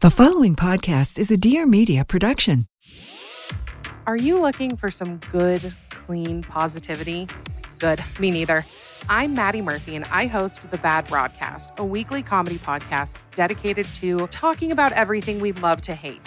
The following podcast is a Dear Media production. Are you looking for some good, clean positivity? Good, me neither. I'm Maddie Murphy, and I host The Bad Broadcast, a weekly comedy podcast dedicated to talking about everything we love to hate.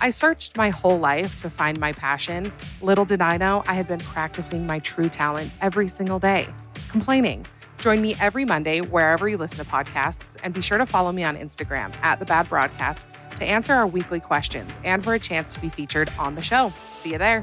I searched my whole life to find my passion. Little did I know I had been practicing my true talent every single day complaining. Join me every Monday wherever you listen to podcasts, and be sure to follow me on Instagram at The Bad Broadcast to answer our weekly questions and for a chance to be featured on the show. See you there.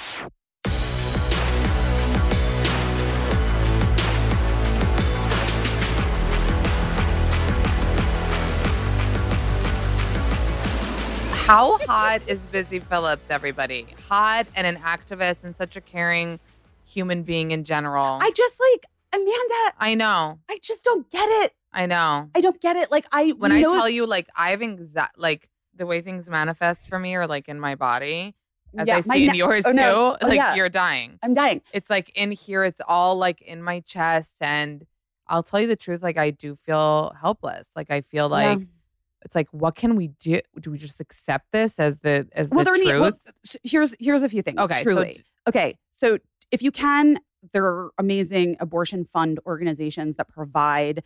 How hot is Busy Philipps, everybody? Hot and an activist and such a caring human being in general. I just like Amanda. I know. I just don't get it. I know. I don't get it. Like I When I tell you, like, I have exa- like the way things manifest for me, or like in my body, as Yeah, I see in yours oh, too. no. Oh, like yeah. you're dying. I'm dying. It's like in here, it's all like in my chest, and I'll tell you the truth. Like I do feel helpless. Like I feel Yeah. It's like, what can we do? Do we just accept this as the as well, the truth? need, well, here's here's a few things. Okay, truly. d- okay, so if you can, there are amazing abortion fund organizations that provide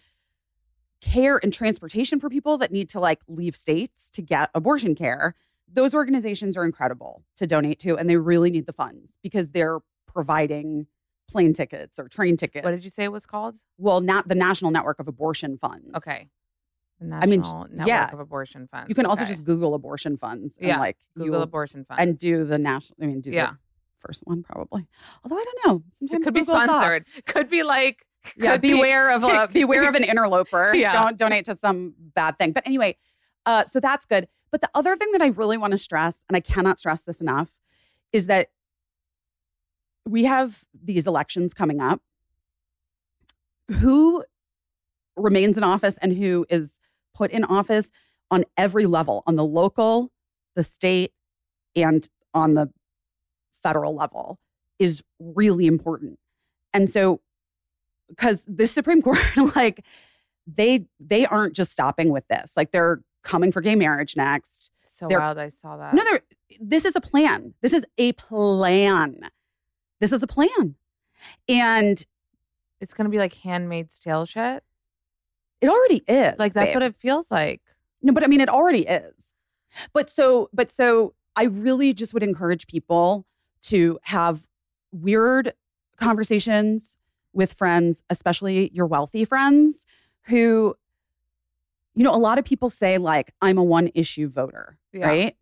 care and transportation for people that need to like leave states to get abortion care. Those organizations are incredible to donate to, and they really need the funds because they're providing plane tickets or train tickets. what did you say it was called? Well, not the National Network of Abortion Funds. Okay. The I mean, Network yeah. of Abortion Funds. You can also Okay. just Google abortion funds and Yeah, like Google abortion funds and do the national. I mean, do Yeah. the first one probably. Although I don't know. Sometimes it could be Google's off. sponsored. Could be like Yeah, could be- beware of a beware of an interloper. Yeah. Don't donate to some bad thing. But anyway, uh, so that's good. But the other thing that I really want to stress, and I cannot stress this enough, is that we have these elections coming up. Who remains in office and who is put in office on every level, on the local, the state, and on the federal level is really important. And so because the Supreme Court, like they they aren't just stopping with this. Like they're coming for gay marriage next. so they're- wild. I saw that. No, they're this is a plan. This is a plan. This is a plan. And it's gonna be like Handmaid's Tale shit. It already is. Like that's babe. what it feels like. No, but I mean, it already is. But so, but so, I really just would encourage people to have weird conversations with friends, especially your wealthy friends who, you know, a lot of people say, like, I'm a one issue voter, Yeah. right?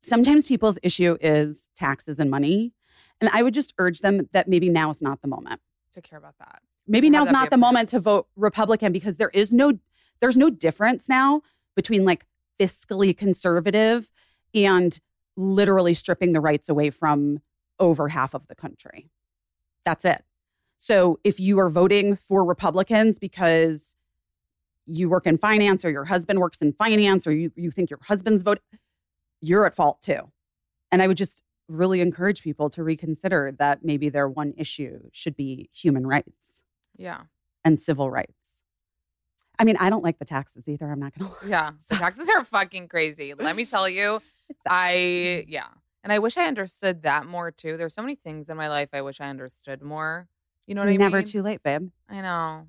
Sometimes people's issue is taxes and money. And I would just urge them that maybe now is not the moment To care about that. Maybe now's not the moment to vote republican because there is no there's no difference now between like fiscally conservative and literally stripping the rights away from over half of the country. That's it. So if you are voting for republicans because you work in finance or your husband works in finance or you, you think your husband's vote, you're at fault too. And I would just really encourage people to reconsider that maybe their one issue should be human rights Yeah. and civil rights. I mean, I don't like the taxes either. I'm not going to lie. Yeah. The taxes are fucking crazy. Let me tell you, I, yeah. And I wish I understood that more too. There's so many things in my life I wish I understood more. You know it's what I never mean? too late, babe. I know.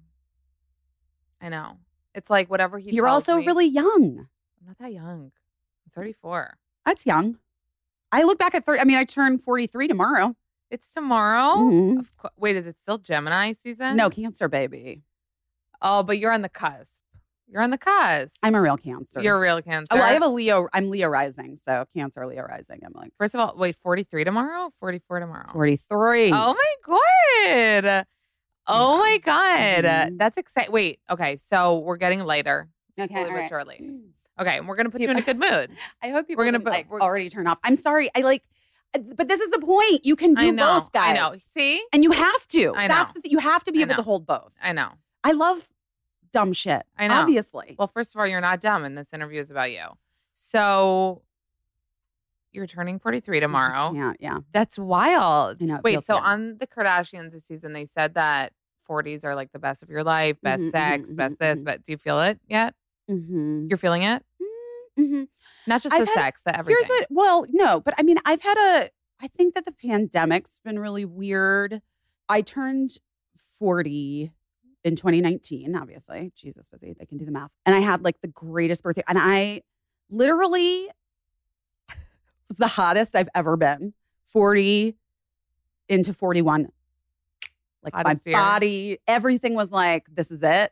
I know. It's like whatever he You're also me- really young. I'm not that young. I'm 34. That's young. I look back at 30. I mean, I turn 43 tomorrow. It's tomorrow. Mhm. Of course. Wait, is it still Gemini season? No, cancer, baby. Oh, but you're on the cusp. You're on the cusp. I'm a real cancer. You're a real cancer. Oh, well, I have a Leo. I'm Leo rising. So cancer, Leo rising. I'm like First of all, wait, 43 tomorrow? 44 tomorrow. 43. Oh my god. Oh my god. Mhm. That's exciting. Wait, okay. So we're getting lighter. Okay, slowly all but right. surely. Okay, we're gonna put you in a good mood. I hope people We're gonna didn't, like already turn off. I'm sorry. I like, but this is the point. You can do know. both, guys. I know. See? And you have to. I That's know. the, you have to be I able to hold both. I know. I love dumb shit. I know. Obviously. Well, first of all, you're not dumb, and this interview is about you. So you're turning 43 tomorrow. Yeah, yeah. That's wild. I know. Wait, so good. on the Kardashians this season, they said that 40s are like the best of your life, best Mhm, sex, mhm, best mhm, this. But do you feel it yet? Mhm. You're feeling it? Mhm. Not just I've the had- sex, the everything. Here's what. Well, no, but I mean, I've had a. I think that the pandemic's been really weird. I turned forty in 2019. Obviously, Jesus, busy. They can do the math. And I had like the greatest birthday, and I literally was the hottest I've ever been. 40 into 41. Like Hottest my year. body, everything was like, this is it.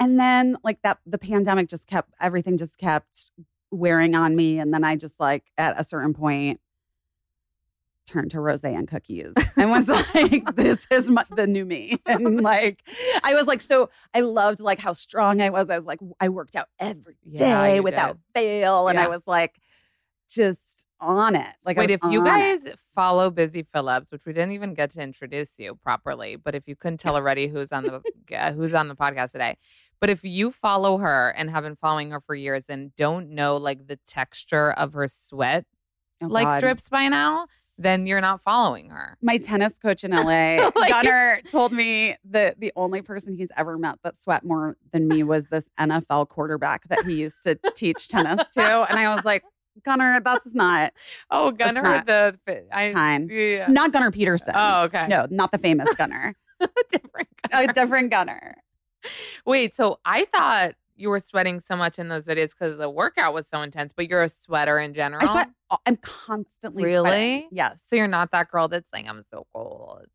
And then like that, the pandemic just kept everything just kept wearing on me. And then I just like at a certain point turned to rose and cookies and was like, this is my, the new me. And like, I was like, so I loved like how strong I was. I was like, I worked out every day Yeah, without did. fail. And I was like, just on it. Like, Wait, if you on it. guys follow Busy Philipps, which we didn't even get to introduce you properly, but if you couldn't tell already who's on the uh, who's on the podcast today, but if you follow her and have been following her for years and don't know like the texture of her sweat Oh, like God. drips by now, then you're not following her. My tennis coach in LA, Like- Gunnar, told me that the only person he's ever met that sweat more than me was this NFL quarterback that he used to teach tennis to. And I was like, Gunner, that's not Oh, Gunner, not the I kind. yeah. Not Gunnar Peterson. Oh, okay. No, not the famous Gunnar. different. a different Gunnar. Wait, so I thought you were sweating so much in those videos because the workout was so intense, but you're a sweater in general. I sweat. I'm constantly Really? sweating. Yes. So you're not that girl that's saying I'm so cold.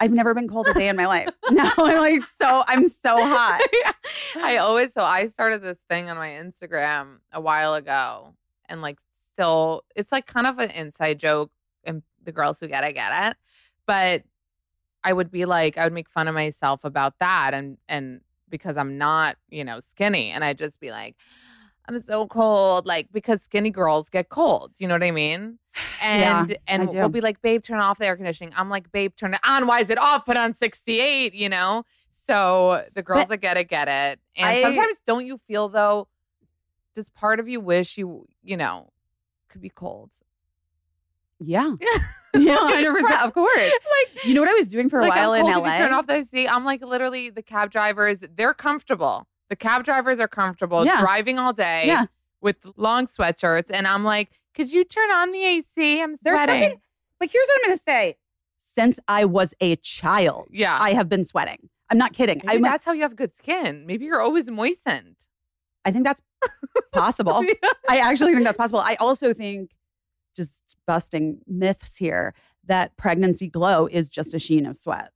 I've never been cold a day in my life. No, I'm like so, I'm so hot. I always so I started this thing on my Instagram a while ago, and like still, it's like kind of an inside joke, and the girls who get it get it. But I would be like, I would make fun of myself about that, and and because I'm not, you know, skinny, and I'd just be like. I'm so cold, like because skinny girls get cold. You know what I mean? And I and we'll be like, babe, turn off the air conditioning. I'm like, babe, turn it on. Why is it off? Put on 68, you know? So the girls But that get it, get it. And I- sometimes don't you feel though, does part of you wish you, you know, could be cold? Yeah. Yeah, 100%. Of course. like, You know what I was doing for a like, while I'm in cold, LA? you turn off the AC. I'm like literally the cab drivers, they're comfortable. The cab drivers are comfortable Yeah. driving all day Yeah. with long sweatshirts. And I'm like, could you turn on the AC? I'm There's sweating. something, but here's what I'm going to say. Since I was a child, Yeah. I have been sweating. I'm not kidding. Maybe I'm, that's how you have good skin. Maybe you're always moistened. I think that's possible. I actually think that's possible. I also think, just busting myths here, that pregnancy glow is just a sheen of sweat.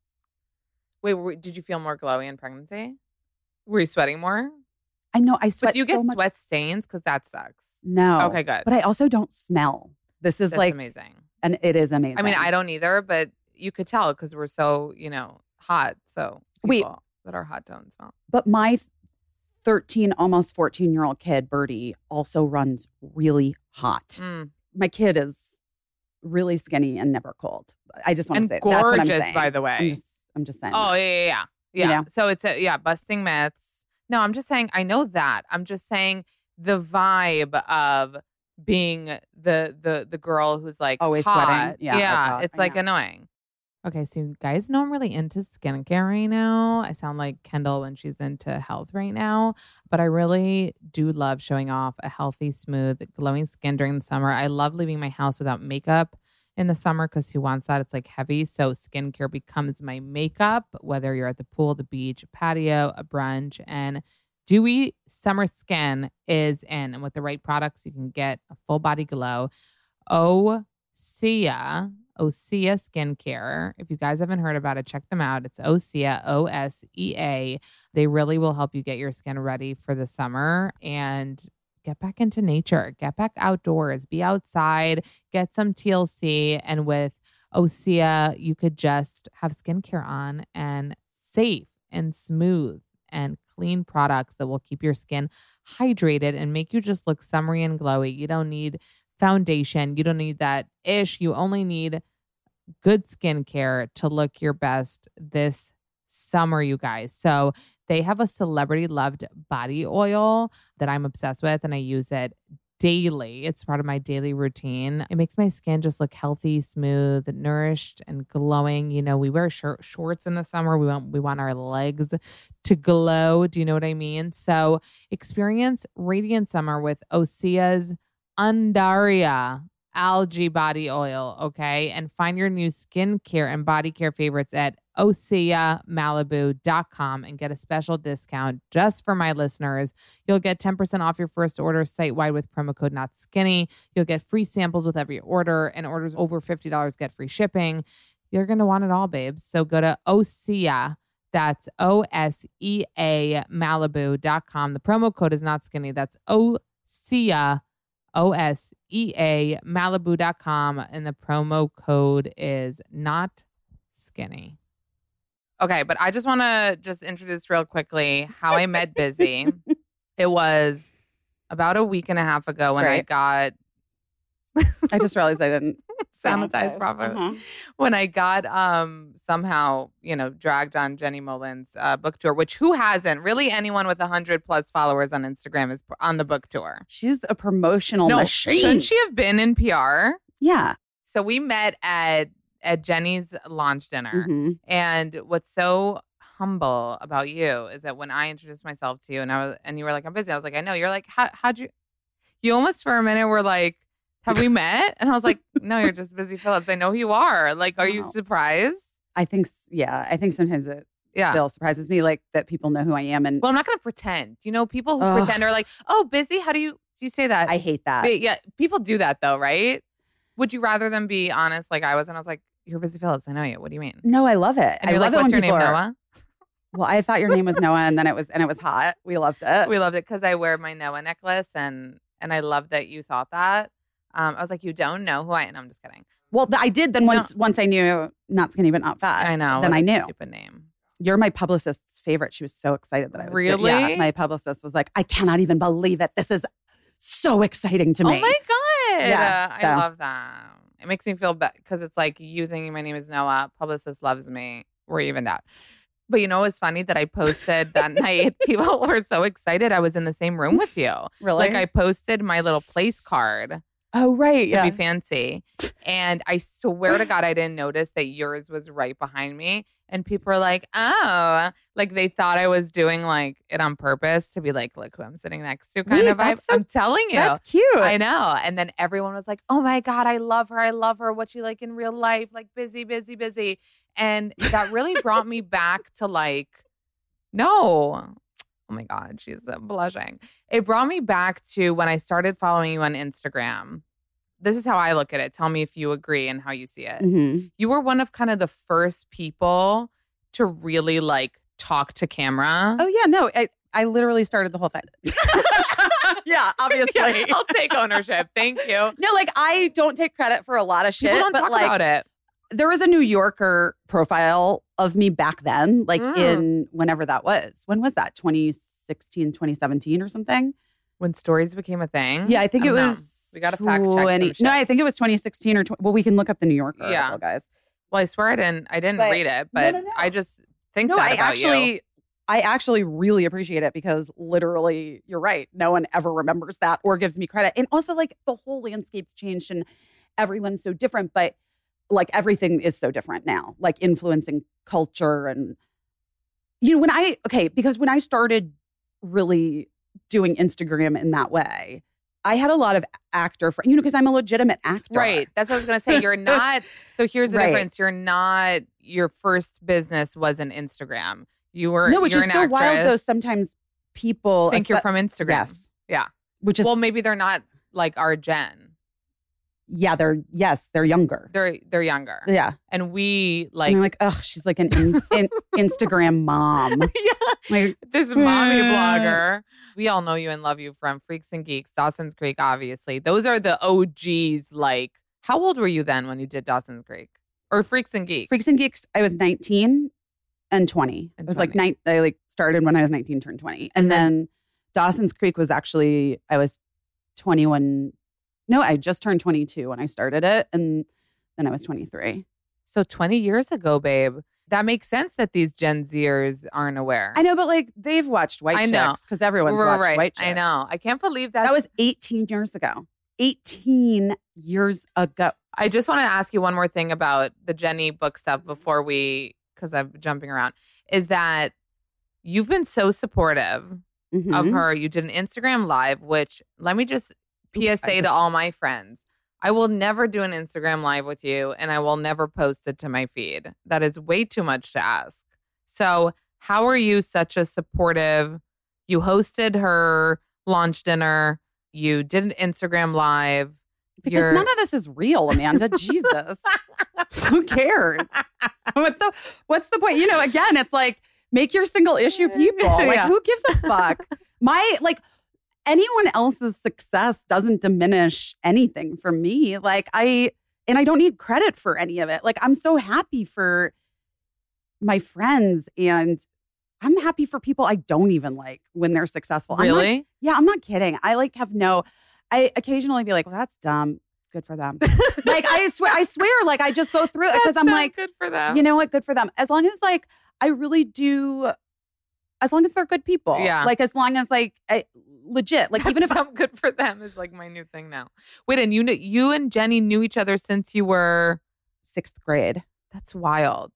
Wait, did you feel more glowy in pregnancy? Were you sweating more? I know I sweat But do you so get much. sweat stains? Because that sucks. No. Okay, good. But I also don't smell. This is That's like, amazing. and it is amazing. I mean, I don't either, but you could tell because we're so, you know, hot. So people that are hot don't smell. But my 13, almost 14 year old kid, Birdie, also runs really hot. Mm. My kid is really skinny and never cold. I just want to say that's what I'm gorgeous, saying. by the way. I'm just, I'm just saying. Oh that. yeah, yeah, yeah. You yeah. know? So it's a, yeah, busting myths. No, I'm just saying I know that. I'm just saying the vibe of being the the the girl who's like Always hot. sweating. Yeah, like Yeah. it's like annoying. Okay, so you guys know I'm really into skincare right now. I sound like Kendall when she's into health right now, but I really do love showing off a healthy, smooth, glowing skin during the summer. I love leaving my house without makeup in the summer because who wants that? It's like heavy. So skincare becomes my makeup, whether you're at the pool, the beach, a patio, a brunch, and dewy summer skin is in. And with the right products, you can get a full body glow. Oh, Osea, Osea Skincare. If you guys haven't heard about it, check them out. It's Osea, O S E A. They really will help you get your skin ready for the summer and get back into nature, get back outdoors, be outside, get some TLC. And with Osea, you could just have skincare on and safe and smooth and clean products that will keep your skin hydrated and make you just look summery and glowy. You don't need foundation. You don't need that ish. You only need good skincare to look your best this summer, you guys. So they have a celebrity loved body oil that I'm obsessed with and I use it daily. It's part of my daily routine. It makes my skin just look healthy, smooth, nourished, and glowing. You know, we wear short shorts in the summer. We want we want our legs to glow. Do you know what I mean? So experience radiant summer with Osea's Undaria algae body oil, okay? And find your new skincare and body care favorites at oseamalibu.com and get a special discount just for my listeners. You'll get 10% off your first order site wide with promo code not skinny. You'll get free samples with every order, and orders over $50 get free shipping. You're going to want it all, babes. So go to Osea. That's O S E A Malibu.com. The promo code is not skinny. That's Osea, O S E A Malibu.com. And the promo code is not skinny. Okay, but I just want to just introduce real quickly how I met Busy. it was about a week and a half ago when I got I just realized I didn't sanitize properly Uh-huh. when I got um somehow you know dragged on Jenny Mollen's uh, book tour, which who hasn't? Really, anyone with hundred plus followers on Instagram is on the book tour. She's a promotional machine. shouldn't she have been in PR? Yeah. So we met at at Jenny's launch dinner, Mhm. and what's so humble about you is that when I introduced myself to you and I was and you were like, I'm busy. I was like, I know. You're like, how how'd you? You almost for a minute were like, Have we met? And I was like, No, you're just busy, Philipps. I know who you are. Like, are you surprised? I think, yeah, I think sometimes it Yeah. still surprises me, like that people know who I am. And Well, I'm not gonna pretend. You know, people who Ugh. pretend are like, "Oh, busy." How do you do you say that? I hate that. But yeah, people do that though, right? Would you rather them be honest, like I was, and I was like, "You're busy, Philipps. I know you. What do you mean?" No, I love it. And I love like, it "What's when your name, are- Noah?" Well, I thought your name was Noah, and then it was and it was hot. We loved it. We loved it because I wear my Noah necklace, and and I love that you thought that. Um, I was like, "You don't know who I am." I'm just kidding. well, th- I did. Then No. once once I knew not skinny but not fat. I know. Then I knew. Stupid name. You're my publicist's favorite. She was so excited that I was doing- Really? yeah, my publicist was like, I cannot even believe it. This is so exciting to me. Oh my god! Yeah, I so- love that. It makes me feel bad because it's like you thinking my name is Noah. Publicist loves me. We're evened out. But you know, it's funny that I posted that night. People were so excited. I was in the same room with you. really? Like I posted my little place card oh right, to yeah. be fancy, and I swear to God, I didn't notice that yours was right behind me. And people were like, "Oh," like they thought I was doing like it on purpose to be like, "Look who I'm sitting next to," kind Wait, of vibe. so- I'm telling you, That's cute. I know. And then everyone was like, oh my God, I love her. I love her. What's she like in real life? Like busy, busy, busy. And that really brought me back to like, no. Oh my God, she's blushing. It brought me back to when I started following you on Instagram. This is how I look at it. Tell me if you agree and how you see it. Mhm. You were one of kind of the first people to really like talk to camera. Oh yeah, no, I, I literally started the whole thing. yeah, obviously. Yeah, I'll take ownership. Thank you. No, like I don't take credit for a lot of shit, but talk like about it. There was a New Yorker profile of me back then, like Mm. in whenever that was. When was that? 2016, 2017 or something? when stories became a thing. Yeah, I think it don't know. was. We got to fact check. some 20 shit. No, I think it was 2016 or 20, well, we can look up the New Yorker Yeah. article, guys. well, I swear I didn't. I didn't But- read it, No, but no, no. I just think No, that I about actually you. I actually really appreciate it because literally, you're right. No one ever remembers that or gives me credit. And also, like, the whole landscape's changed and everyone's so different, but like everything is so different now, like influencing culture. And, you know, when I, okay, because when I started really doing Instagram in that way, I had a lot of actor friends, you know, because I'm a legitimate actor. Right. That's what I was going to say. You're not. So here's the Right. difference. You're not. Your first business wasn't Instagram. You were. No, which is an so wild though. Sometimes people Think you're from Instagram. Yes. Yeah. Which is well, maybe they're not like our gen. yeah, they're yes, they're younger. They're they're younger, yeah. and we Like, like and like, ugh, she's like an in, in, Instagram mom. yeah, Like, this mommy blogger. We all know you and love you from Freaks and Geeks, Dawson's Creek, obviously. Those are the OGs. Like, how old were you then when you did Dawson's Creek or Freaks and Geeks? Freaks and Geeks, I was 19 and 20. And it was like 20. nine, I like started when I was 19, turned 20. And, And then- then, Dawson's Creek was actually, I was 21. No, I just turned 22 when I started it. And then I was 23. So 20 years ago, babe. That makes sense that these Gen Zers aren't aware. I know, but like they've watched White I. Chicks because everyone's watched right. White Chicks. I know. I can't believe that. That was 18 years ago. 18 years ago. I just want to ask you one more thing about the Jenny book stuff before we, because I'm jumping around, is that you've been so supportive of Mhm. her. You did an Instagram live, which let me just Oops, PSA to all my friends. I will never do an Instagram live with you and I will never post it to my feed. That is way too much to ask. So, how are you such a supportive? You hosted her launch dinner, you did an Instagram live. Because You're- none of this is real, Amanda. Jesus. Who cares? What the what's the point? You know, again, it's like make your single issue people. Like Yeah. who gives a fuck? My like anyone else's success doesn't diminish anything for me. Like I and I don't need credit for any of it. Like I'm so happy for my friends and I'm happy for people I don't even like when they're successful. I'm not- Really? yeah, I'm not kidding. I like have no. I occasionally be like, "Well, that's dumb. Good for them." like I swear, I swear, like I just go through it because I'm like, good for them. you know what? Good for them. As long as like I really do, as long as they're good people. Yeah. Like as long as like I, legit. Like even if I'm good for them is like my new thing now. Wait, and you kn- you and Jenny knew each other since you were sixth grade. that's wild.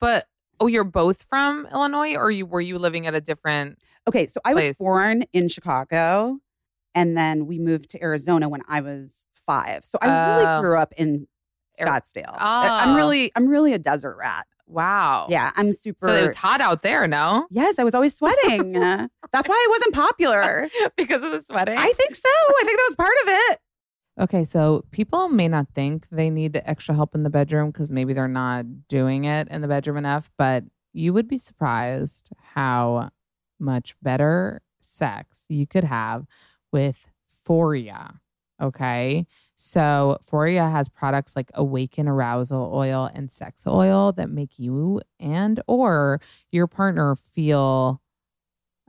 But oh, you're both from Illinois, or you were you living at a different? Okay, so I was born in Chicago, and then we moved to Arizona when I was five. So I Oh. really grew up in Scottsdale. I'm Oh. really, I'm really a desert rat. Wow. Yeah, I'm super. So it was hot out there, no? Yes, I was always sweating. That's why I wasn't popular. because of the sweating. I think so. I think that was part of it. Okay, so people may not think they need extra help in the bedroom because maybe they're not doing it in the bedroom enough, but you would be surprised how much better sex you could have with Foria. Okay. So Foria has products like Awaken Arousal Oil and Sex Oil that make you and or your partner feel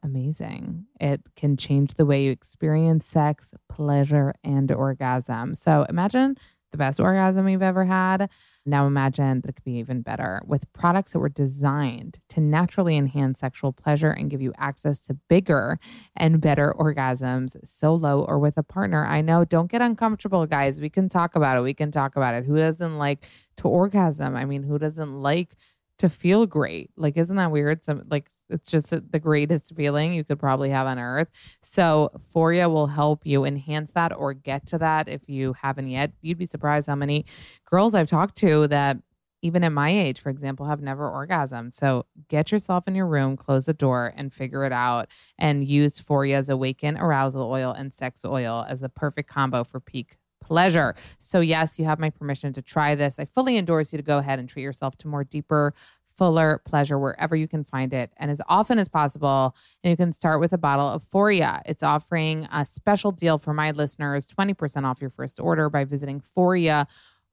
amazing. It can change the way you experience sex, pleasure, and orgasm. So imagine the best orgasm you've ever had. Now imagine that it could be even better with products that were designed to naturally enhance sexual pleasure and give you access to bigger and better orgasms solo or with a partner. I know, don't get uncomfortable, guys. We can talk about it. We can talk about it. Who doesn't like to orgasm? I mean, who doesn't like to feel great? Like, isn't that weird? Some like it's just the greatest feeling you could probably have on earth. So, Foria will help you enhance that or get to that if you haven't yet. You'd be surprised how many girls I've talked to that, even at my age, for example, have never orgasmed. So, get yourself in your room, close the door, and figure it out. And use Foria's Awaken Arousal Oil and Sex Oil as the perfect combo for peak pleasure. So, yes, you have my permission to try this. I fully endorse you to go ahead and treat yourself to more deeper fuller pleasure wherever you can find it and as often as possible. And you can start with a bottle of Foria. It's offering a special deal for my listeners 20% off your first order by visiting Foria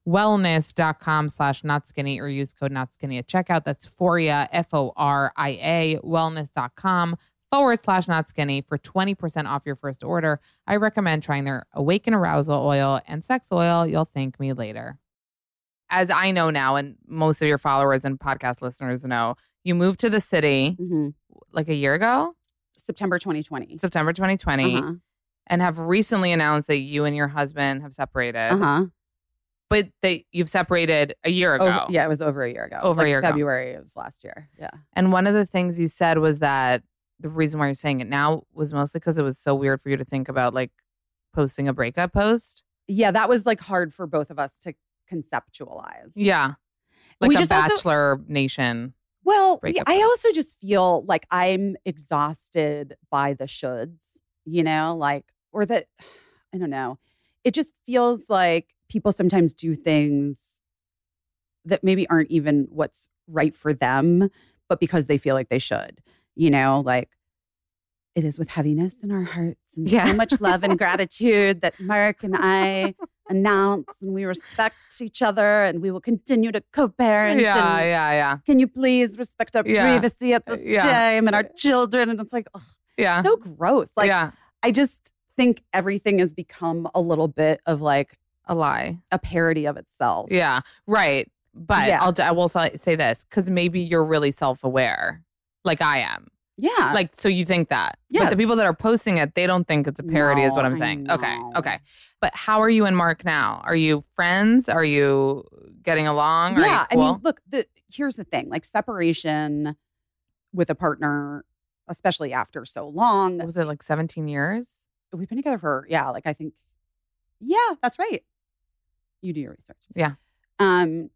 wellness.com slash not skinny or use code not skinny at checkout. That's Foria, F O R I A, wellness.com forward slash not skinny for 20% off your first order. I recommend trying their Awaken Arousal Oil and Sex Oil. You'll thank me later as I know now, and most of your followers and podcast listeners know, you moved to the city. Mhm. like a year ago, September 2020. September 2020, Uh-huh. and have recently announced that you and your husband have separated. Uh-huh. But they you've separated a year ago. Over- yeah, it was over a year ago. Over a like year ago. February of last year. Yeah. And one of the things you said was that the reason why you're saying it now was mostly because it was so weird for you to think about like posting a breakup post. Yeah, that was like hard for both of us to conceptualize. Yeah. Like We a just also- bachelor nation. Well, I also just feel like I'm exhausted by the shoulds, you know, like, or that, I don't know. It just feels like people sometimes do things that maybe aren't even what's right for them, but because they feel like they should, you know, like, it is with heaviness in our hearts and Yeah. so much love and gratitude that Mark and I announce and we respect each other and we will continue to co-parent Yeah, and yeah, yeah. can you please respect our Yeah. privacy at this Yeah. time and our children? And it's like, ugh, Yeah. so gross. Like, yeah. I just think everything has become a little bit of like A lie. a parody of itself. Yeah. Right. But Yeah. I'll I will say say this because maybe you're really self aware, like I am. Yeah. Like so you think that. But the people that are posting it, they don't think it's a parody, is what I'm saying. Okay. Okay. But how are you and Mark now? Are you friends? Are you getting along? Yeah. I mean, look, the here's the thing like separation with a partner, especially after so long. was it like 17 years? We've been together for, yeah, like I think, yeah, that's right. You do your research. Yeah. Um,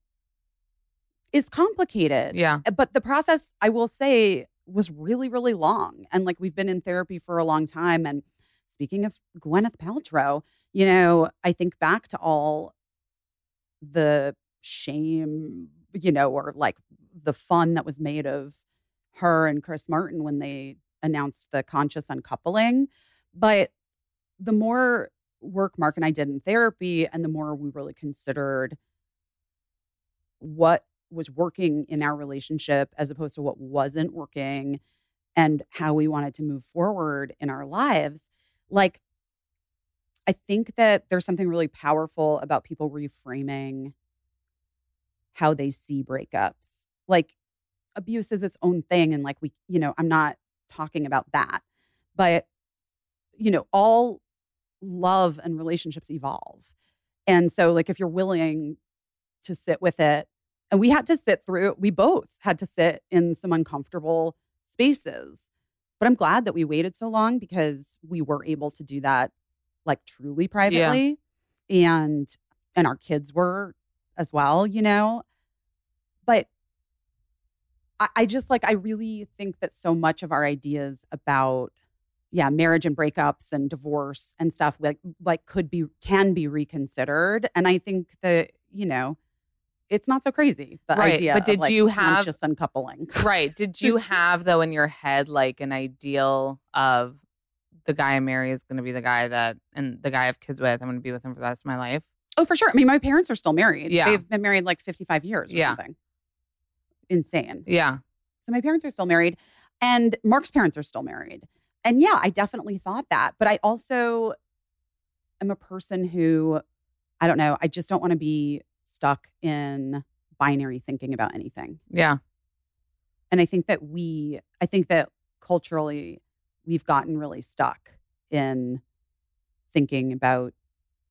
is complicated. Yeah. but the process i will say was really really long and like we've been in therapy for a long time and speaking of gwyneth paltrow you know i think back to all the shame you know or like the fun that was made of her and chris martin when they announced the conscious uncoupling but the more work mark and i did in therapy and the more we really considered what was working in our relationship as opposed to what wasn't working and how we wanted to move forward in our lives like i think that there's something really powerful about people reframing how they see breakups. Like abuse is its own thing and like we you know i'm not talking about that but you know all love and relationships evolve. And so like if you're willing to sit with it and we had to sit through we both had to sit in some uncomfortable spaces. But i'm glad that we waited so long because we were able to do that like truly privately. And and our kids were as well you know? But I, I just like i really think that so much of our ideas about yeah marriage and breakups and divorce and stuff like like could be can be reconsidered. And i think that you know it's not so crazy the Right, idea but of, did like, you have- just uncoupling Right. Did you have though in your head like an ideal of the guy I marry is going to be the guy that and the guy I have kids with? I'm going to be with him for the rest of my life. oh for sure i mean my parents are still married Yeah. they've been married like 55 years or Yeah. something insane Yeah. So my parents are still married, and Mark's parents are still married. And yeah, I definitely thought that. But I also am a person who, I don't know, I just don't want to be stuck in binary thinking about anything. Yeah. And I think that we, I think that culturally, we've gotten really stuck in thinking about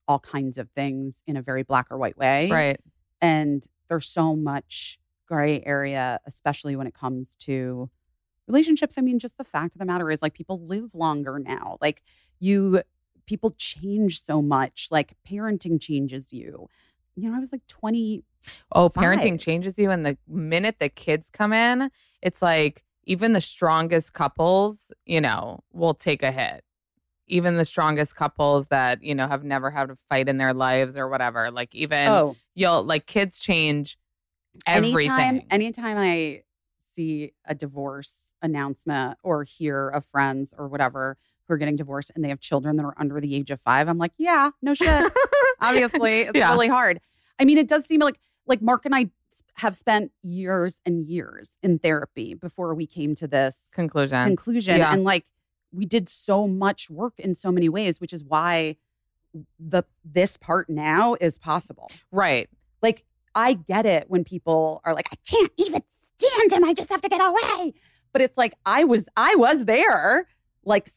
all kinds of things in a very black or white way. Right. And there's so much gray area, especially when it comes to relationships. I mean, just the fact of the matter is, like, people live longer now. Like, you, people change so much. Like, parenting changes you. You know, I was like 20. Oh, parenting changes you. And the minute the kids come in, it's like even the strongest couples, you know, will take a hit. Even the strongest couples that, you know, have never had a fight in their lives or whatever. Like, even oh, you'll, like, kids change everything. anytime, anytime I see a divorce announcement or hear of friends or whatever who are getting divorced and they have children that are under the age of five, I'm like, yeah, no shit. obviously it's Yeah. really hard i mean it does seem like like mark and I have spent years and years in therapy before we came to this Conclusion. conclusion Yeah. and like we did so much work in so many ways which is why the this part now is possible right. like i get it when people are like i can't even stand him i just have to get away But it's like I was I was there like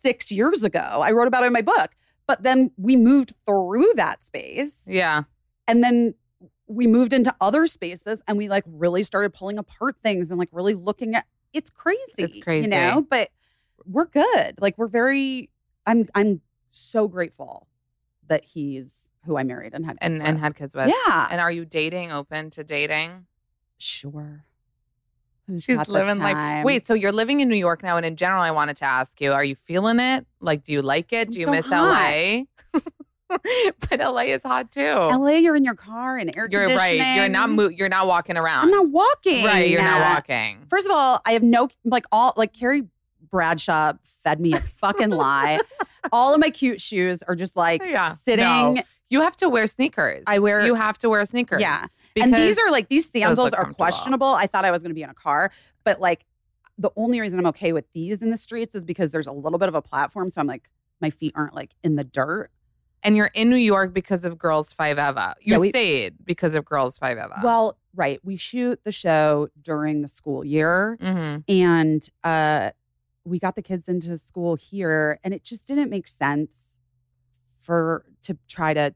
six years ago. I wrote about it in my book. But then we moved through that space. Yeah. And then we moved into other spaces and we like really started pulling apart things and like really looking at it's crazy. It's crazy. You know, but we're good. Like we're very I'm I'm so grateful that he's who I married and had kids And and had kids with. Yeah. And are you dating? Open to dating? sure. She's living time? Wait, so you're living in New York now, and in general, I wanted to ask you: Are you feeling it? Like, do you like it? Do you so miss hot. LA? but LA is hot too. LA, you're in your car and air you're right. You're not conditioning. mo- You're not walking around. I'm not walking. Right. You're not walking. First of all, I have no like all like Carrie Bradshaw fed me a fucking lie. all of my cute shoes are just like Yeah, sitting. no. You have to wear sneakers. I wear You have to wear sneakers. yeah, Because and these are like these sandals are questionable. I thought I was going to be in a car, but like the only reason I'm okay with these in the streets is because there's a little bit of a platform, so I'm like my feet aren't like in the dirt. and you're in New York because of Girls Five Eva. You Yeah, we- stayed because of Girls Five Eva. Well, right, we shoot the show during the school year, hmm and uh, we got the kids into school here, and it just didn't make sense for to try to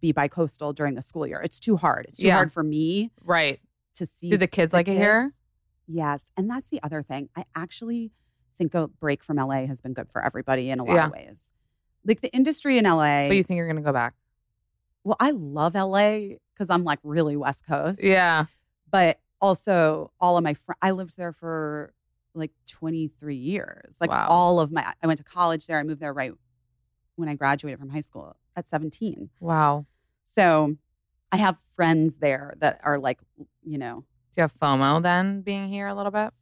be bi-coastal during the school year. It's too hard. It's too Yeah. hard for me right. to see. Do the kids like it here? Yes, and that's the other thing. I actually think a break from LA has been good for everybody in a lot Yeah. of ways. Like the industry in LA. But you think you're going to go back? well, I love LA because I'm like really West Coast. Yeah. but also all of my friends i lived there for like 23 years like Wow. all of my i went to college there i moved there right when i graduated from high school at 17 Wow. so i have friends there that are like you know Do you have FOMO then being here a little bit?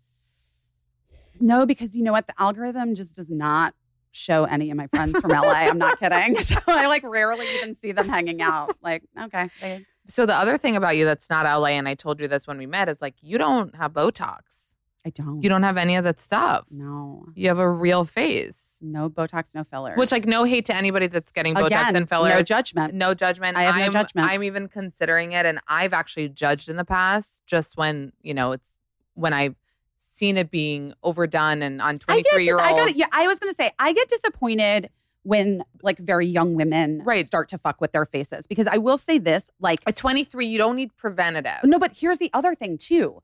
no because you know what the algorithm just does not show any of my friends from la i'm not kidding so i like rarely even see them hanging out like okay they, So the other thing about you that's not LA, and I told you this when we met, is like you don't have Botox. i don't You don't have any of that stuff. no You have a real face. No botox no fillers Which, like, no hate to anybody that's getting Botox again and fillers. no judgment No judgment. I have no I'm, judgment. I'm even considering it, and I've actually judged in the past. Just when you know it's when I've seen it being overdone and on I 23 year dis- I olds. got yeah, I was gonna say I get disappointed when like very young women Right. start to fuck with their faces because I will say this like At 23, you don't need preventative. no, but here's the other thing too,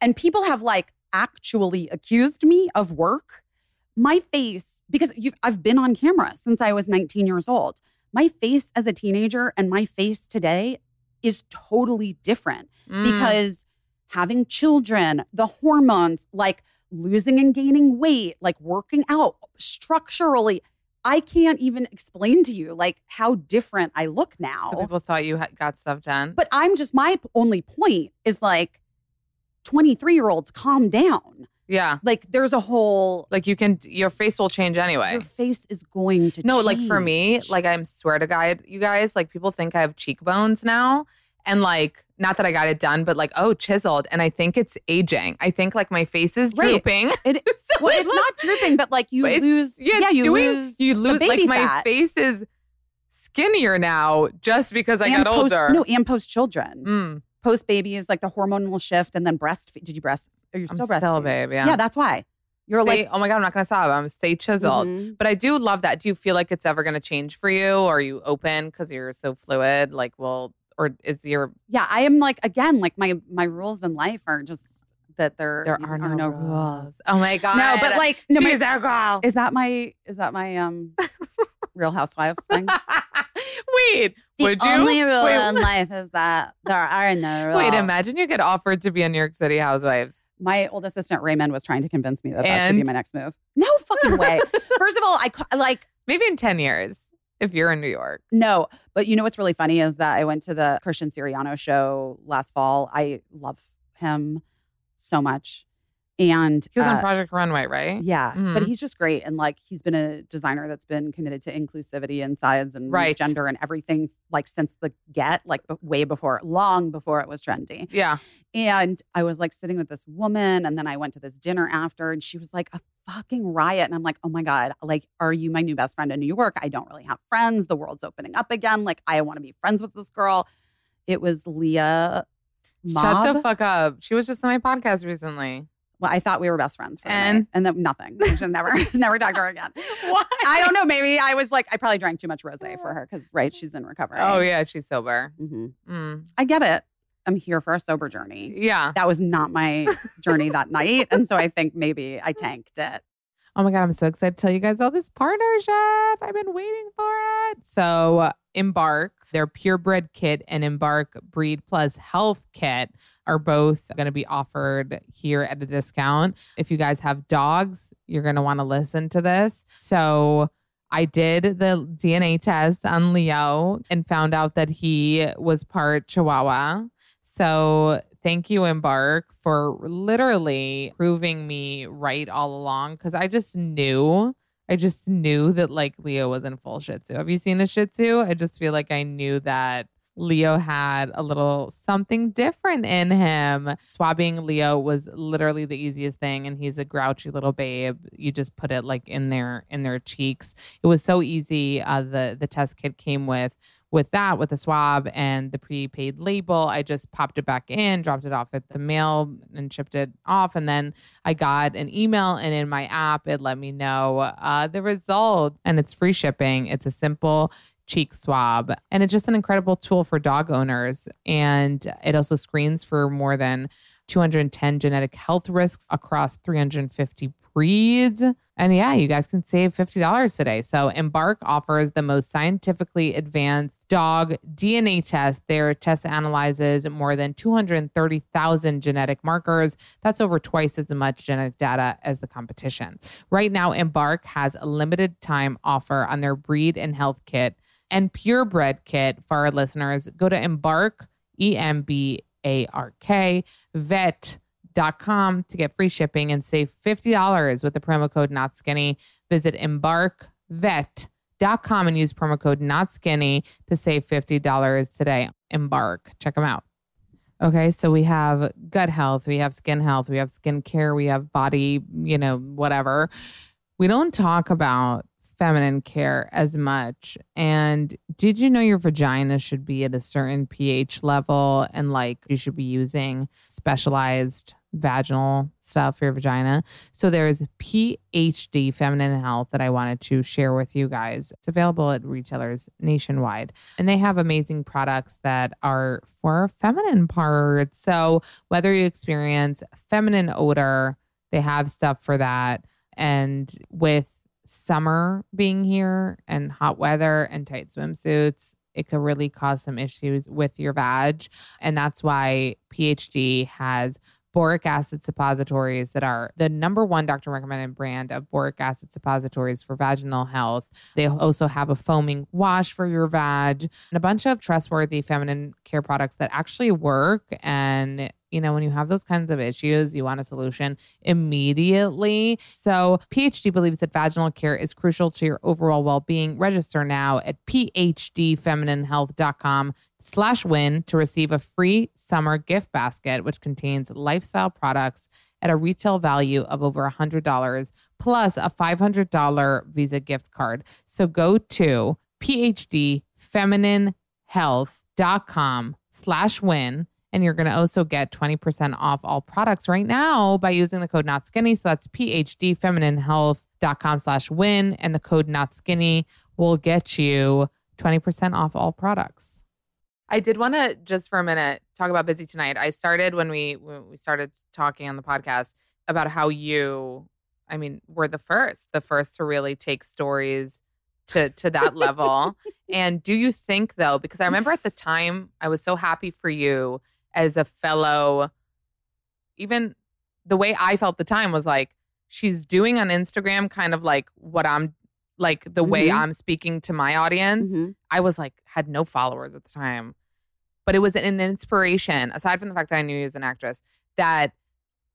and people have like actually accused me of work. My face because you've, I've been on camera since I was 19 years old. My face as a teenager and my face today is totally different Mm. because having children, the hormones, like losing and gaining weight, like working out structurally, I can't even explain to you like how different I look now. so people thought you had got stuff done. but I'm just my only point is like 23 year olds calm down. Yeah, Like there's a whole like you can, your face will change anyway. your face is going to No, like for me, like I'm swear to God, you guys, like people think I have cheekbones now. And like, not that I got it done, but like, oh, chiseled. And I think it's aging. I think like my face is Right. drooping. it, So well, it it's not drooping, but like you But lose yeah, it's you doing, lose you lose like my fat. face is skinnier now just because I and got post, older. No, and post children. Mm, post baby is like the hormonal shift and then breast. Did you breast? Are you I'm still still, breastfeeding? babe. Yeah. Yeah, that's why. You're Stay- like oh my God, I'm not going to stop. I'm stay chiseled. Mhm. But I do love that. Do you feel like it's ever going to change for you? Or are you open because you're so fluid? Like, well, or is your yeah, I am like again, like my my rules in life are just that there there are, no, rules. Oh my God. No, but like no, she's my, our girl. is that my is that my um Real Housewives thing? Wait, The would you? only rule wait, in life is that there are no rules. wait, imagine you get offered to be on New York City Housewives. My old assistant Raymond was trying to convince me that that should be my next move. No fucking way. First of all, I like Maybe in 10 years if you're in New York. No, but you know what's really funny is that I went to the Christian Siriano show last fall. I love him so much. And He was on uh, Project Runway, right? yeah, Mhm. but he's just great. And like he's been a designer that's been committed to inclusivity and size and Right. gender and everything like since the get, like way before, long before it was trendy. Yeah. And I was like sitting with this woman, and then I went to this dinner after, and she was like a fucking riot. And I'm like, oh my God, like, are you my new best friend in New York? I don't really have friends. The world's opening up again. Like, I want to be friends with this girl. It was Leah. Shut the fuck up. She was just on my podcast recently. Well, I thought we were best friends for And? and and then nothing. I should never never talk to her again. Why? I don't know. Maybe I was like I probably drank too much rosé for her because right, she's in recovery. Oh yeah, she's sober. hmm Mm. I get it. I'm here for a sober journey. Yeah. That was not my journey that night, and so I think maybe I tanked it. Oh my God, I'm so excited to tell you guys all this partnership. I've been waiting for it. So, Embark, their purebred kit, and Embark Breed Plus Health Kit are both going to be offered here at a discount. If you guys have dogs, you're going to want to listen to this. So, I did the DNA test on Leo and found out that he was part Chihuahua. So thank you, Embark, for literally proving me right all along because I just knew. I just knew that like Leo was in full Shih Tzu. Have you seen a Shih Tzu? I just feel like I knew that Leo had a little something different in him. Swabbing Leo was literally the easiest thing, and he's a grouchy little babe. You just put it like in their in their cheeks. It was so easy. Uh, the the test kit came with with that with the swab and the prepaid label i just popped it back in dropped it off at the mail and shipped it off and then i got an email and in my app it let me know uh, the result and it's free shipping it's a simple cheek swab and it's just an incredible tool for dog owners and it also screens for more than 210 genetic health risks across 350 breeds. And yeah, you guys can save $50 today. So Embark offers the most scientifically advanced dog DNA test. Their test analyzes more than 230,000 genetic markers. That's over twice as much genetic data as the competition. Right now, Embark has a limited time offer on their breed and health kit and purebred kit for our listeners. Go to Embark, E M B A R K, vet.com to get free shipping and save $50 with the promo code not skinny. Visit embarkvet.com and use promo code not skinny to save $50 today. Embark. Check them out. Okay, so we have gut health, we have skin health, we have skin care, we have body, you know, whatever. We don't talk about feminine care as much. And did you know your vagina should be at a certain pH level and like you should be using specialized vaginal stuff for your vagina? So there's PhD feminine health that I wanted to share with you guys. It's available at retailers nationwide and they have amazing products that are for feminine parts. So whether you experience feminine odor, they have stuff for that. And with summer being here and hot weather and tight swimsuits, it could really cause some issues with your vag. And that's why PhD has boric acid suppositories that are the number one doctor recommended brand of boric acid suppositories for vaginal health. They also have a foaming wash for your vag and a bunch of trustworthy feminine care products that actually work. And, you know, when you have those kinds of issues, you want a solution immediately. So, PhD believes that vaginal care is crucial to your overall well being. Register now at phdfemininehealth.com slash win to receive a free summer gift basket, which contains lifestyle products at a retail value of over $100 plus a $500 Visa gift card. So go to phdfemininehealth.com slash win and you're going to also get 20% off all products right now by using the code not skinny. So that's phdfemininehealth.com slash win and the code not skinny will get you 20% off all products. I did want to just for a minute talk about busy tonight. I started when we when we started talking on the podcast about how you, I mean, were the first, the first to really take stories to to that level. and do you think though, because I remember at the time I was so happy for you as a fellow, even the way I felt the time was like she's doing on Instagram kind of like what I'm like the way Mhm. I'm speaking to my audience. Mhm. I was like had no followers at the time, but it was an inspiration. Aside from the fact that I knew you as an actress, that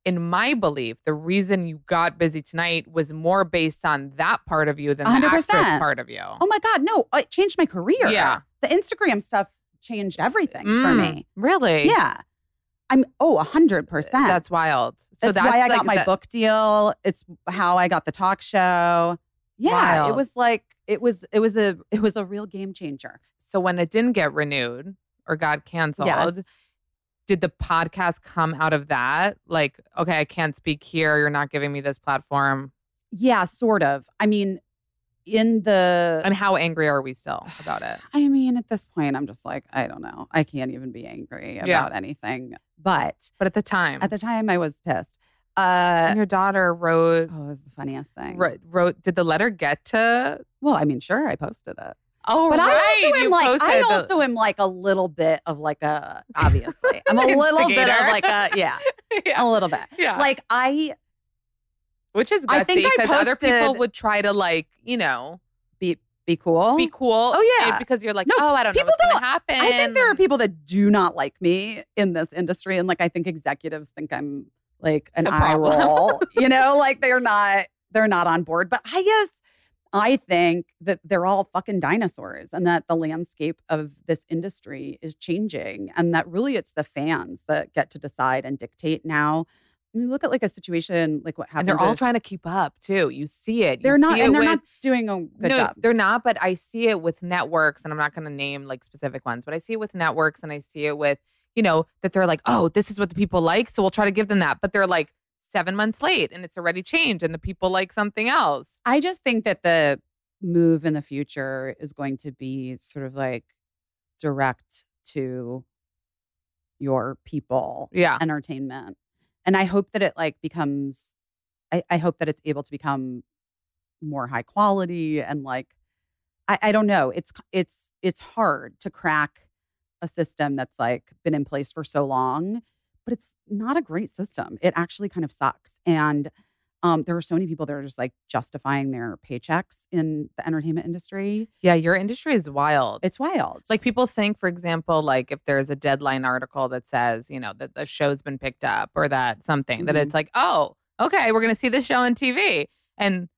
in my belief, the reason you got busy tonight was more based on that part of you than the 100%. actress part of you. Oh my God, no, it changed my career. Yeah. The Instagram stuff changed everything for Mm, me. Really? Yeah. I'm, oh, a 100%. That's wild. So that's, why I got my the- book deal. It's how I got the talk show. Yeah. Wild. It was like, it was, it was a, it was a real game changer. So when it didn't get renewed or got canceled, Yes. did the podcast come out of that? Like, okay, I can't speak here. You're not giving me this platform. Yeah, sort of. I mean, in the And how angry are we still about it? I mean, at this point, I'm just like, I don't know. I can't even be angry about Yeah. anything. But But at the time, at the time, I was pissed. Uh, and your daughter wrote, oh, it was the funniest thing. wrote, wrote, did the letter get to? Well, I mean, sure, I posted it. Oh, But I also am you like, I posted the- also am like a little bit of like a, obviously, I'm a little bit of like a, yeah, yeah. a little bit. yeah. Like I Which is I think gutsy I because other people would try to like, you know, be be cool. be cool. Oh, yeah. Because you're like, No, oh, I don't know people what's going to don't- happen. I think there are people that do not like me in this industry, and like I think executives think I'm like an eye roll. you know, like they're not they're not on board. But I guess I think that they're all fucking dinosaurs, and that the landscape of this industry is changing, and that really it's the fans that get to decide and dictate now. Mean, look at like a situation like what And happened. they're all with- trying to keep up too. You see it. You They're not, it and they're with- not doing a good no, job. they're not. But I see it with networks, and I'm not going to name like specific ones, but I see it with networks, and I see it with you know that they're like, oh, this is what the people like, so we'll try to give them that. But they're like seven months late, and it's already changed, and the people like something else. I just think that the move in the future is going to be sort of like direct to your people Yeah. entertainment. And I hope that it like becomes I, I hope that it's able to become more high quality and like I, I don't know. It's it's it's hard to crack a system that's like been in place for so long, but it's not a great system. It actually kind of sucks. And um, there are so many people that are just like justifying their paychecks in the entertainment industry. Yeah, your industry is wild. It's wild. Like people think, for example, like if there's a deadline article that says, you know, that the show's been picked up or that something, that Mhm. it's like, oh, okay, we're going to see this show on TV. And,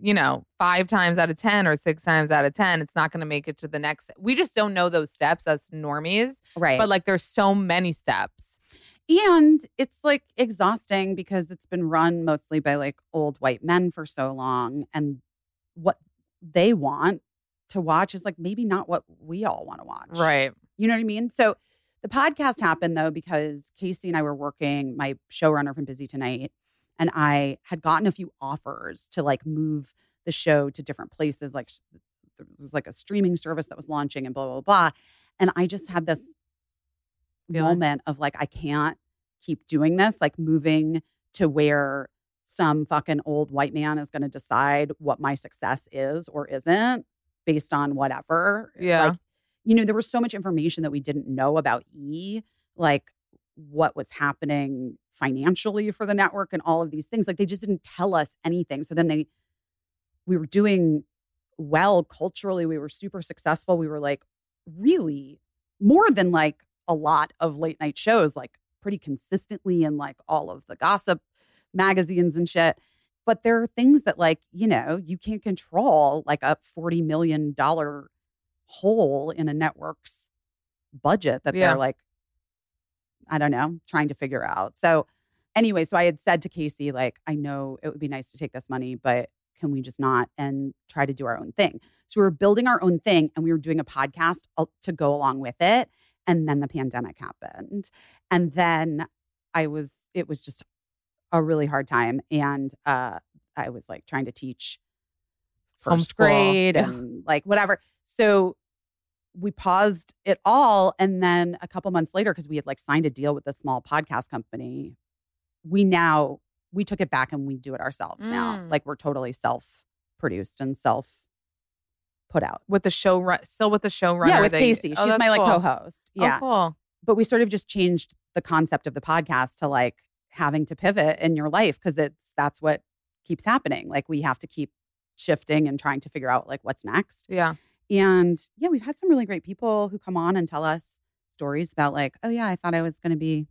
you know, five times out of 10 or six times out of 10, it's not going to make it to the next. We just don't know those steps as normies. right. But like there's so many steps. And it's like exhausting because it's been run mostly by like old white men for so long. And what they want to watch is like maybe not what we all want to watch. Right. You know what I mean? So the podcast happened though because Casey and I were working, my showrunner from Busy Tonight, and I had gotten a few offers to like move the show to different places. Like there was like a streaming service that was launching and blah, blah, blah. And I just had this Feeling. moment of like, I can't keep doing this, like moving to where some fucking old white man is going to decide what my success is or isn't based on whatever. Eh, yeah. Like, you know, there was so much information that we didn't know about E, like what was happening financially for the network and all of these things. Like they just didn't tell us anything. So then they, we were doing well culturally. We were super successful. We were like really more than like a lot of late night shows, like pretty consistently in like all of the gossip magazines and shit. But there are things that like, you know, you can't control like a $40 million hole in a network's budget that Yeah. they're like, I don't know, trying to figure out. So anyway, so I had said to Casey, like, I know it would be nice to take this money, but can we just not and try to do our own thing? So we were building our own thing and we were doing a podcast uh, to go along with it. And then the pandemic happened. And then I was, it was just a really hard time. And uh, I was like trying to teach first Homeschool, grade and like whatever. So we paused it all. And then a couple months later, because we had like signed a deal with a small podcast company, we now, we took it back and we do it ourselves now. Mm. Like we're totally self produced and self put out. With the show, ru- still with the showrunner. Yeah, with that- Casey. Oh, She's my like cool. co-host. Oh, yeah. Oh, cool. But we sort of just changed the concept of the podcast to like having to pivot in your life because it's that's what keeps happening. Like we have to keep shifting and trying to figure out like what's next. Yeah. And yeah, we've had some really great people who come on and tell us stories about like, oh yeah, I thought I was going to be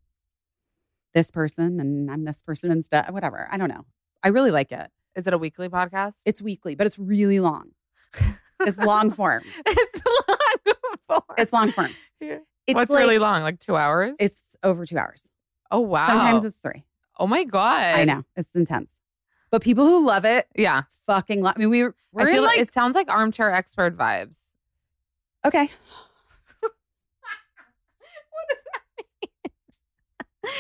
this person and I'm this person instead. Whatever. I don't know. I really like it. Is it a weekly podcast? It's weekly, but it's really long. It's long form. it's long form. It's long form. Yeah. It's What's like, really long? Like two hours? It's over two hours. oh wow. Sometimes it's three. Oh my god. I know it's intense, but people who love it Yeah. fucking love. I mean, we were I we're feel like like it sounds like armchair expert vibes. okay. What does that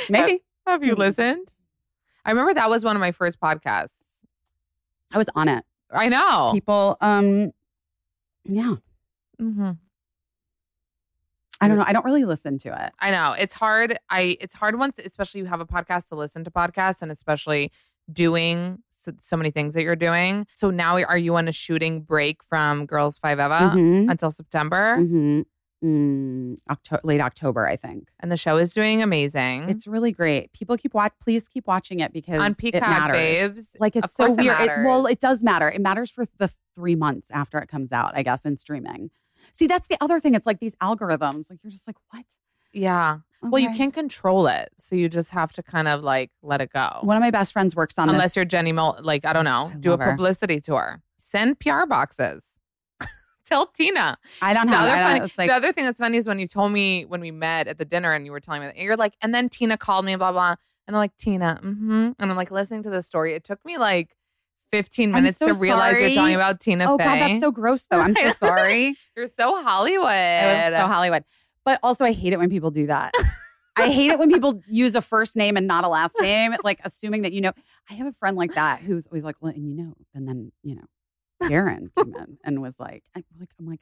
mean? Maybe. Have you Maybe. listened? I remember that was one of my first podcasts. I was on it. I know. People, um, yeah. Mm-hmm. I don't know. I don't really listen to it. I know it's hard. I it's hard once, especially you have a podcast to listen to podcasts, and especially doing so, so many things that you're doing. So now, are you on a shooting break from Girls 5Eva Mhm. until September? Mhm. Mm, Octo- late October, I think. And the show is doing amazing. It's really great. People keep watch. Please keep watching it because On it matters. babes. Like it's so it weird. matters. well, it does matter. It matters for the three months after it comes out, I guess, in streaming. See, that's the other thing. It's like these algorithms. Like you're just like, what? yeah. Well, you can't control it, so you just have to kind of like let it go. One of my best friends works on it. Unless this. you're Jenny Mollen, like I don't know, I do a love her. publicity tour, send PR boxes. Tell Tina. I don't The have. other, I funny, like the other thing that's funny is when you told me when we met at the dinner and you were telling me that you're like, and then Tina called me, blah blah, and I'm like Tina, mm-hmm, and I'm like listening to the story. It took me like 15 minutes so to realize you're talking about Tina oh Fey. god, that's so gross. Though I'm so sorry. you're so Hollywood. So Hollywood. But also, I hate it when people do that. I hate it when people use a first name and not a last name, like assuming that you know. I have a friend like that who's always like, "Well, and you know," and then you know, Karen came in and was like, I, like "I'm like,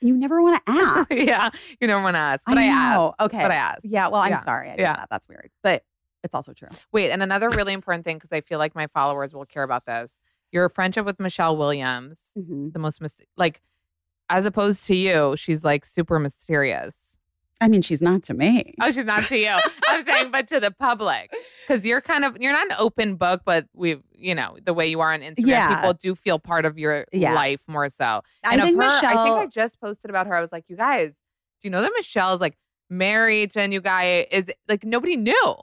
you never want to ask." yeah, you don't want to ask, but I, know. asked. Okay, but I asked. Yeah. Well, I'm Yeah. sorry. I Yeah. that. That's weird, but it's also true. Wait, and another really important thing because I feel like my followers will care about this. Your friendship with Michelle Williams, Mm-hmm. the most mis- like, as opposed to you, she's like super mysterious. I mean, she's not to me. Oh, she's not to you. I'm saying, but to the public, because you're kind of you're not an open book, but we've you know the way you are on Instagram, Yeah. people do feel part of your Yeah. life more so. I And of think her, Michelle. I think I just posted about her. I was like, you guys, do you know that Michelle is like married to a new guy? Is like nobody knew.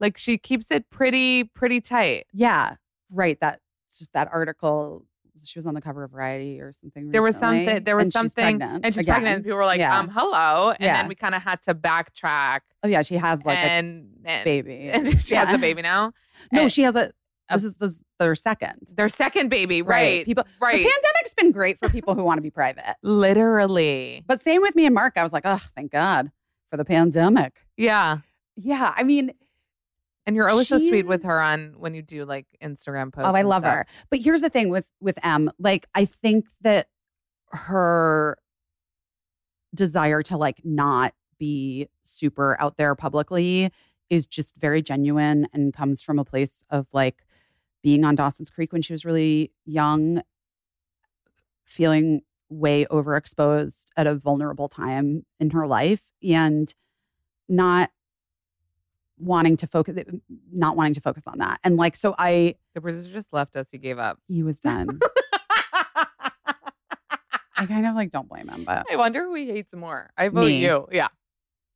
Like she keeps it pretty pretty tight. yeah, right. That just that article. She was on the cover of Variety or something. There was recently, something. There was and she's something, pregnant and she's again. pregnant. And people were like, Yeah. "Um, hello," and Yeah. then we kind of had to backtrack. Oh yeah, she has like and, a baby. and she has a baby now. No, And- she has a. a- This is this, their second. Their second baby, right? People. right. The pandemic's been great for people who want to be private. Literally, But same with me and Mark. I was like, oh, thank God for the pandemic. yeah. Yeah, I mean, And you're always so sweet with her on when you do like Instagram oh, posts. oh, I love stuff. her. But here's the thing with with M. Like, I think that her desire to like not be super out there publicly is just very genuine and comes from a place of like being on Dawson's Creek when she was really young, feeling way overexposed at a vulnerable time in her life and not wanting to focus not wanting to focus on that. And like so I The producer just left us. He gave up. he was done. I kind of like don't blame him, but I wonder who he hates more. I vote Me. you. Yeah.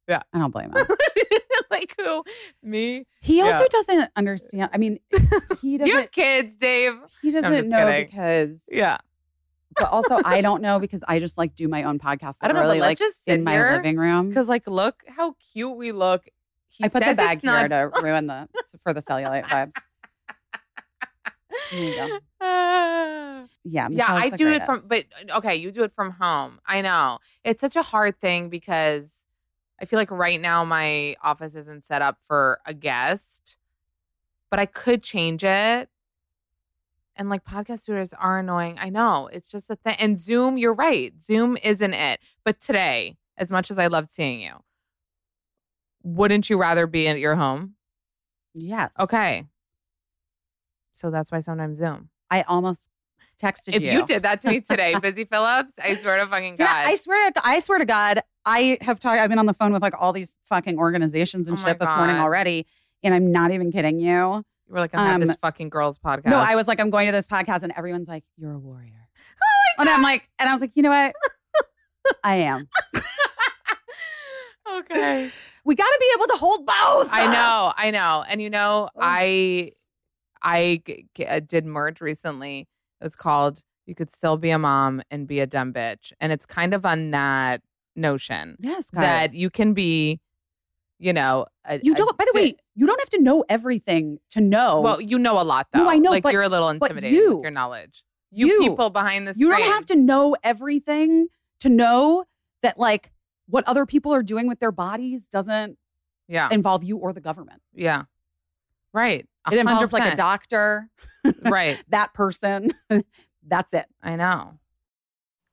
Yeah. I don't blame him. like who? Me? He also Yeah. doesn't understand. I mean, he Do you have kids, Dave? he doesn't know kidding. because Yeah. but also I don't know because I just like do my own podcast I don't know, let's like just in my living room. Because like, look how cute we look. I put the bag here not- to ruin the for the cellulite vibes. There you go. Ah. Yeah, yeah, I do it from, but okay, you do it from home. I know it's such a hard thing because I feel like right now my office isn't set up for a guest, but I could change it. And like podcast studios are annoying. I know it's just a thing. And Zoom, you're right. Zoom isn't it. But today, as much as I loved seeing you, wouldn't you rather be at your home? yes. Okay. So that's why sometimes Zoom. I almost texted If you. If you did that to me today, Busy Philipps, I swear to fucking God. Yeah, I swear, to, I swear to God, I have talked. I've been on the phone with like all these fucking organizations and Oh shit this morning already, and I'm not even kidding you. You were like, I'm at this Um, fucking girls podcast. No, I was like, I'm going to this podcast, and everyone's like, "You're a warrior," Oh and I'm like, and I was like, you know what? I am. okay. We got to be able to hold both. I know, I know, and you know, Oh. I, I g- g- uh, did merch recently. It was called "You Could Still Be a Mom and Be a Dumb Bitch," and it's kind of on that notion Yes, guys. that you can be, you know, a, You don't. By the way, you don't have to know everything to know. well, you know a lot though. No, I know, like but- you're a little intimidated you- with your knowledge. You, you- people behind the you screen. don't have to know everything to know that like what other people are doing with their bodies doesn't Yeah. involve you or the government. yeah. Right. A It involves like a doctor, Right. that person. That's it. I know.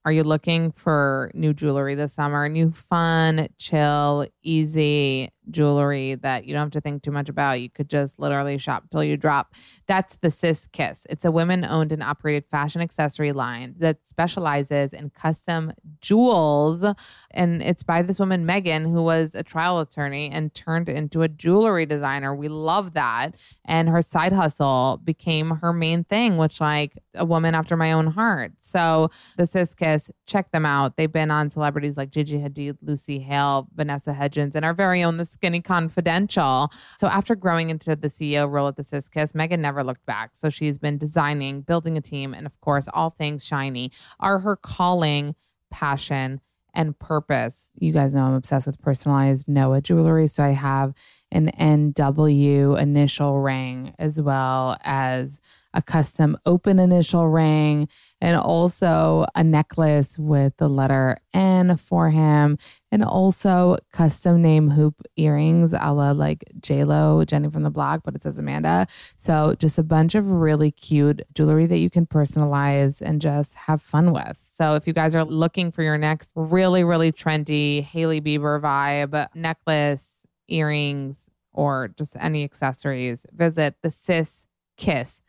Are you looking for new jewelry this summer? New fun, chill, easy jewelry that you don't have to think too much about. You could just literally shop till you drop. That's the Sis Kiss. It's a women owned and operated fashion accessory line that specializes in custom jewels. And it's by this woman, Megan, who was a trial attorney and turned into a jewelry designer. We love that. And her side hustle became her main thing, which, like, a woman after my own heart. So, the Sis Kiss, check them out. They've been on celebrities like Gigi Hadid, Lucy Hale, Vanessa Hudgens, and our very own The Skinny Confidential. So after growing into the CEO role at the Kiss, Megan never looked back. So she's been designing, building a team, and of course, all things shiny are her calling, passion, and purpose. You guys know I'm obsessed with personalized Noah jewelry. So I have an NW initial ring as well as a custom open initial ring and also a necklace with the letter N for him and also custom name hoop earrings a la like J-Lo, Jenny from the block, but it says Amanda. So just a bunch of really cute jewelry that you can personalize and just have fun with. So if you guys are looking for your next really, really trendy Hailey Bieber vibe necklace, earrings, or just any accessories, visit the sis kiss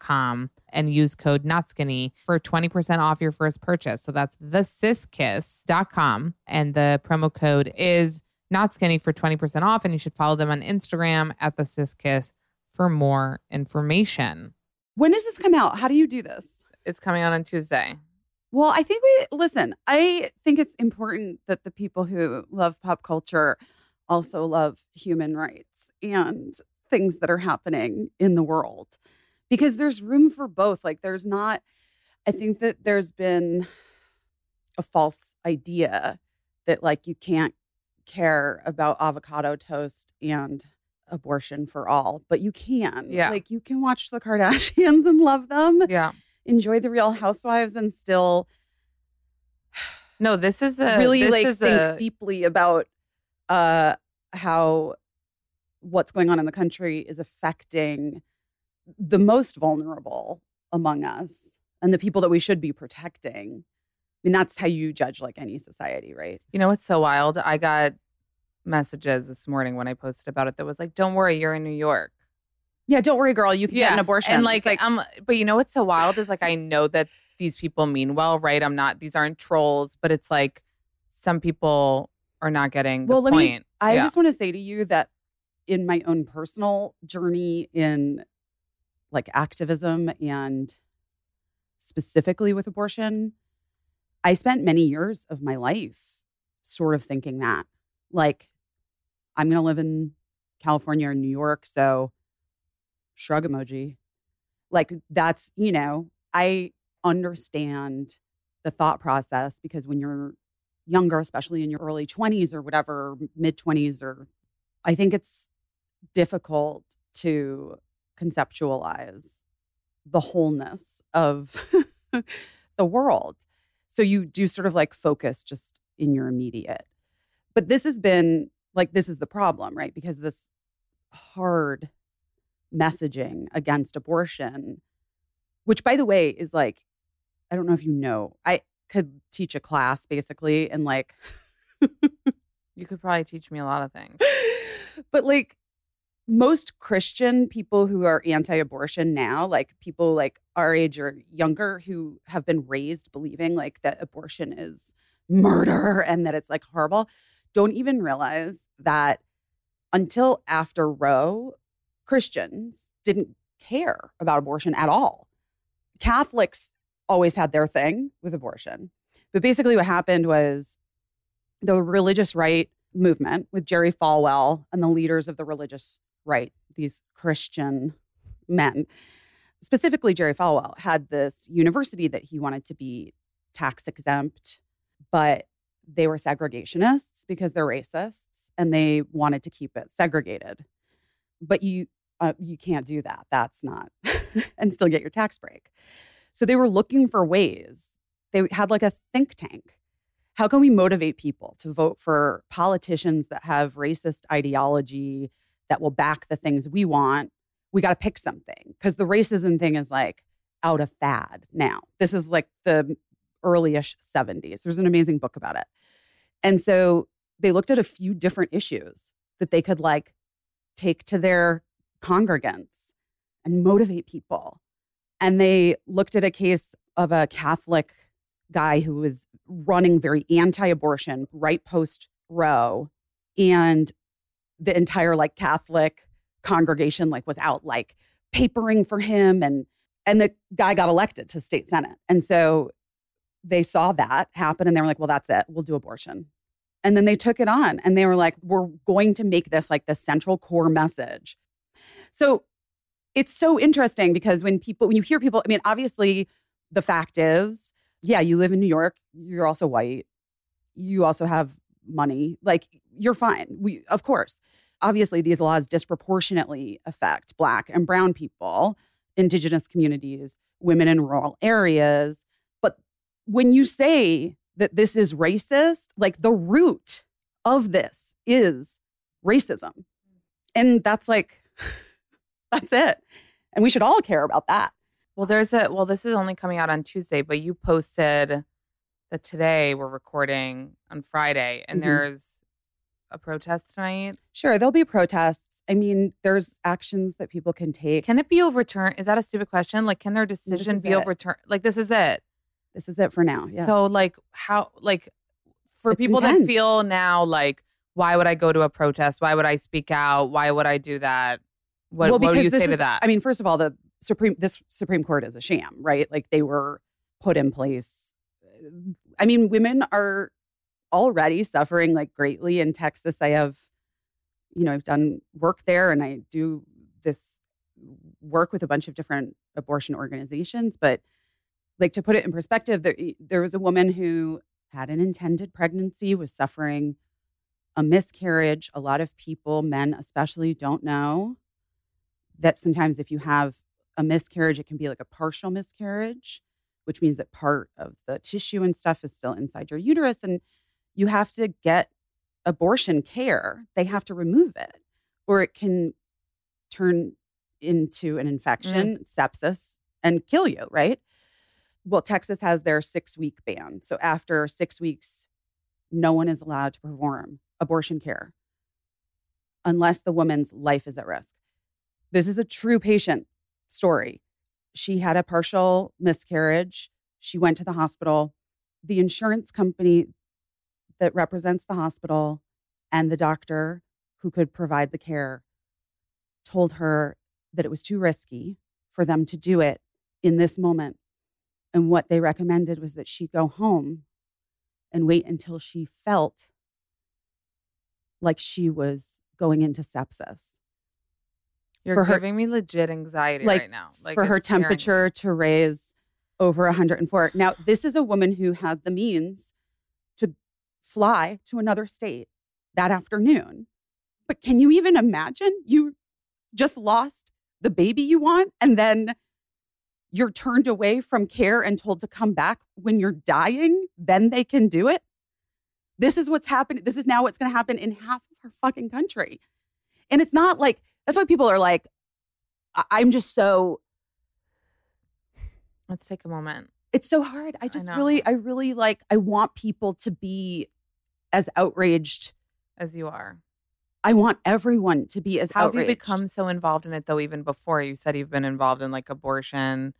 com and use code not skinny for 20% off your first purchase. So that's the siskiss.com and the promo code is not skinny for 20% off and you should follow them on Instagram at the siskiss for more information. When does this come out? How do you do this? It's coming out on Tuesday. Well, I think we listen. I think it's important that the people who love pop culture also love human rights and things that are happening in the world because there's room for both. Like, there's not, I think that there's been a false idea that, like, you can't care about avocado toast and abortion for all, but you can. Yeah. Like, you can watch the Kardashians and love them Yeah. enjoy the real housewives and still No, this is a really this like is think a, deeply about uh how what's going on in the country is affecting the most vulnerable among us and the people that we should be protecting. I mean, that's how you judge like any society, right? You know what's so wild? I got messages this morning when I posted about it that was like, "Don't worry, you're in New York." Yeah, don't worry, girl. You can get an abortion. And It's like, um, but you know what's so wild is like I know that these people mean well, right? I'm not; these aren't trolls, but it's like some people are not getting the Well, let me- I Yeah. just want to say to you that in my own personal journey in like activism and specifically with abortion, I spent many years of my life sort of thinking that like I'm going to live in California or New York, so shrug emoji. Like that's, you know, I understand the thought process because when you're younger, especially in your early 20s or whatever, mid 20s, or I think it's difficult to conceptualize the wholeness of the world. So you do sort of like focus just in your immediate. But this has been like, this is the problem, right? Because this hard messaging against abortion, which by the way is like, I don't know if you know, I could teach a class basically and like you could probably teach me a lot of things. but like most Christian people who are anti-abortion now, like people like our age or younger who have been raised believing like that abortion is murder and that it's like horrible, don't even realize that until after Roe, Christians didn't care about abortion at all. Catholics always had their thing with abortion. But basically, what happened was the religious right movement with Jerry Falwell and the leaders of the religious right, these Christian men, specifically Jerry Falwell, had this university that he wanted to be tax exempt, but they were segregationists because they're racists and they wanted to keep it segregated. But you uh, you can't do that. That's not and still get your tax break. So they were looking for ways. They had like a think tank. how can we motivate people to vote for politicians that have racist ideology that will back the things we want? We got to pick something because the racism thing is like out of fad now. This is like the early-ish 70s. There's an amazing book about it. And so they looked at a few different issues that they could like take to their congregants and motivate people. And they looked at a case of a Catholic guy who was running very anti abortion right post Roe. And the entire like Catholic congregation like was out like papering for him and and the guy got elected to state senate. And so they saw that happen and they were like well that's it. We'll do abortion. And then they took it on and they were like we're going to make this like the central core message. So it's so interesting because when people when you hear people i mean obviously the fact is yeah you live in new york you're also white you also have money like you're fine. We of course obviously these laws disproportionately affect black and brown people indigenous communities women in rural areas. But when you say that this is racist like the root of this is racism. And that's like that's it and we should all care about that Well, there's a well, this is only coming out on Tuesday, but you posted that today we're recording on Friday and Mhm. there's a protest tonight. Sure, there'll be protests. I mean, there's actions that people can take. Can it be overturned? Is that a stupid question? Like, can their decision be it. overturned? Like, this is it. This is it for now. Yeah. So, like, how, like, for It's people that feel now, like, why would I go to a protest? Why would I speak out? Why would I do that? What, what do you say to is- that? I mean, first of all, the Supreme this Supreme Court is a sham, right? Like they were put in place. I mean, women are already suffering like greatly in Texas. I have, you know, I've done work there and I do this work with a bunch of different abortion organizations. But like to put it in perspective, there, there was a woman who had an intended pregnancy, was suffering a miscarriage. A lot of people, men especially, don't know that sometimes if you have a miscarriage, it can be like a partial miscarriage, which means that part of the tissue and stuff is still inside your uterus. And you have to get abortion care. They have to remove it, or it can turn into an infection, mm. sepsis, and kill you, right? Well, Texas has their six week ban. So after six weeks, no one is allowed to perform abortion care unless the woman's life is at risk. This is a true patient story. She had a partial miscarriage. She went to the hospital. The insurance company that represents the hospital and the doctor who could provide the care told her that it was too risky for them to do it in this moment. And what they recommended was that she go home and wait until she felt like she was going into sepsis. You're for her- giving me legit anxiety like, right now. Like for her scaring me. temperature to raise over 104. Now, this is a woman who had the means to fly to another state that afternoon. But can you even imagine? You just lost the baby you want, and then you're turned away from care and told to come back when you're dying. Then they can do it. This is what's happening. This is now what's going to happen in half of our fucking country. And it's not like, that's why people are like, I- I'm just so Let's take a moment. it's so hard. I I just know. really, I really like, I want people to be as outraged. As you are. I want everyone to be as How have you become so involved in it though? Even before you said you've been involved in like abortion.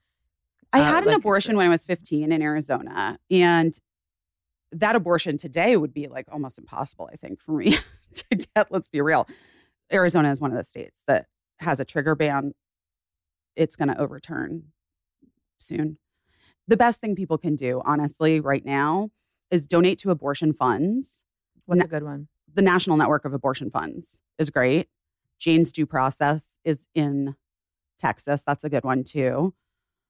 I uh, had an like- abortion when I was 15 in Arizona. And that abortion today would be like almost impossible, I think, for me to get. Let's be real. Arizona is one of the states that has a trigger ban. It's going to overturn soon. The best thing people can do, honestly, right now is donate to abortion funds. What's Na- a good one? the National Network of Abortion Funds is great. Jane's Due Process is in Texas. That's a good one too.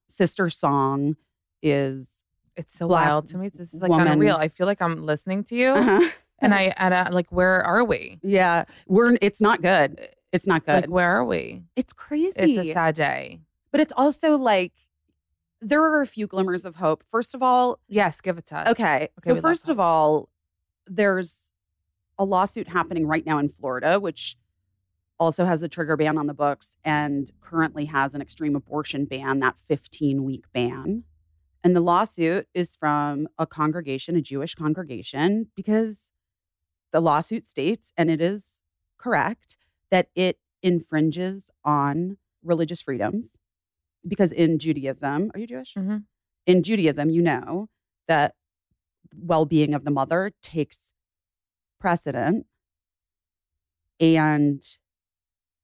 Sister Song is It's so wild to me. This is like woman. unreal. I feel like I'm listening to you, uh-huh. And mm-hmm. I and I, like, where are we? yeah, we're it's not good. It's not good. Like, where are we? it's crazy. It's a sad day. but it's also like there are a few glimmers of hope. First of all, Yes, give it to us. okay. we so first of all, there's a lawsuit happening right now in Florida, which also has a trigger ban on the books and currently has an extreme abortion ban, that 15 week ban. And the lawsuit is from a congregation, a Jewish congregation, because the lawsuit states, and it is correct, that it infringes on religious freedoms. Because in Judaism, are you Jewish? Mhm. In Judaism, you know that well being of the mother takes precedent. And,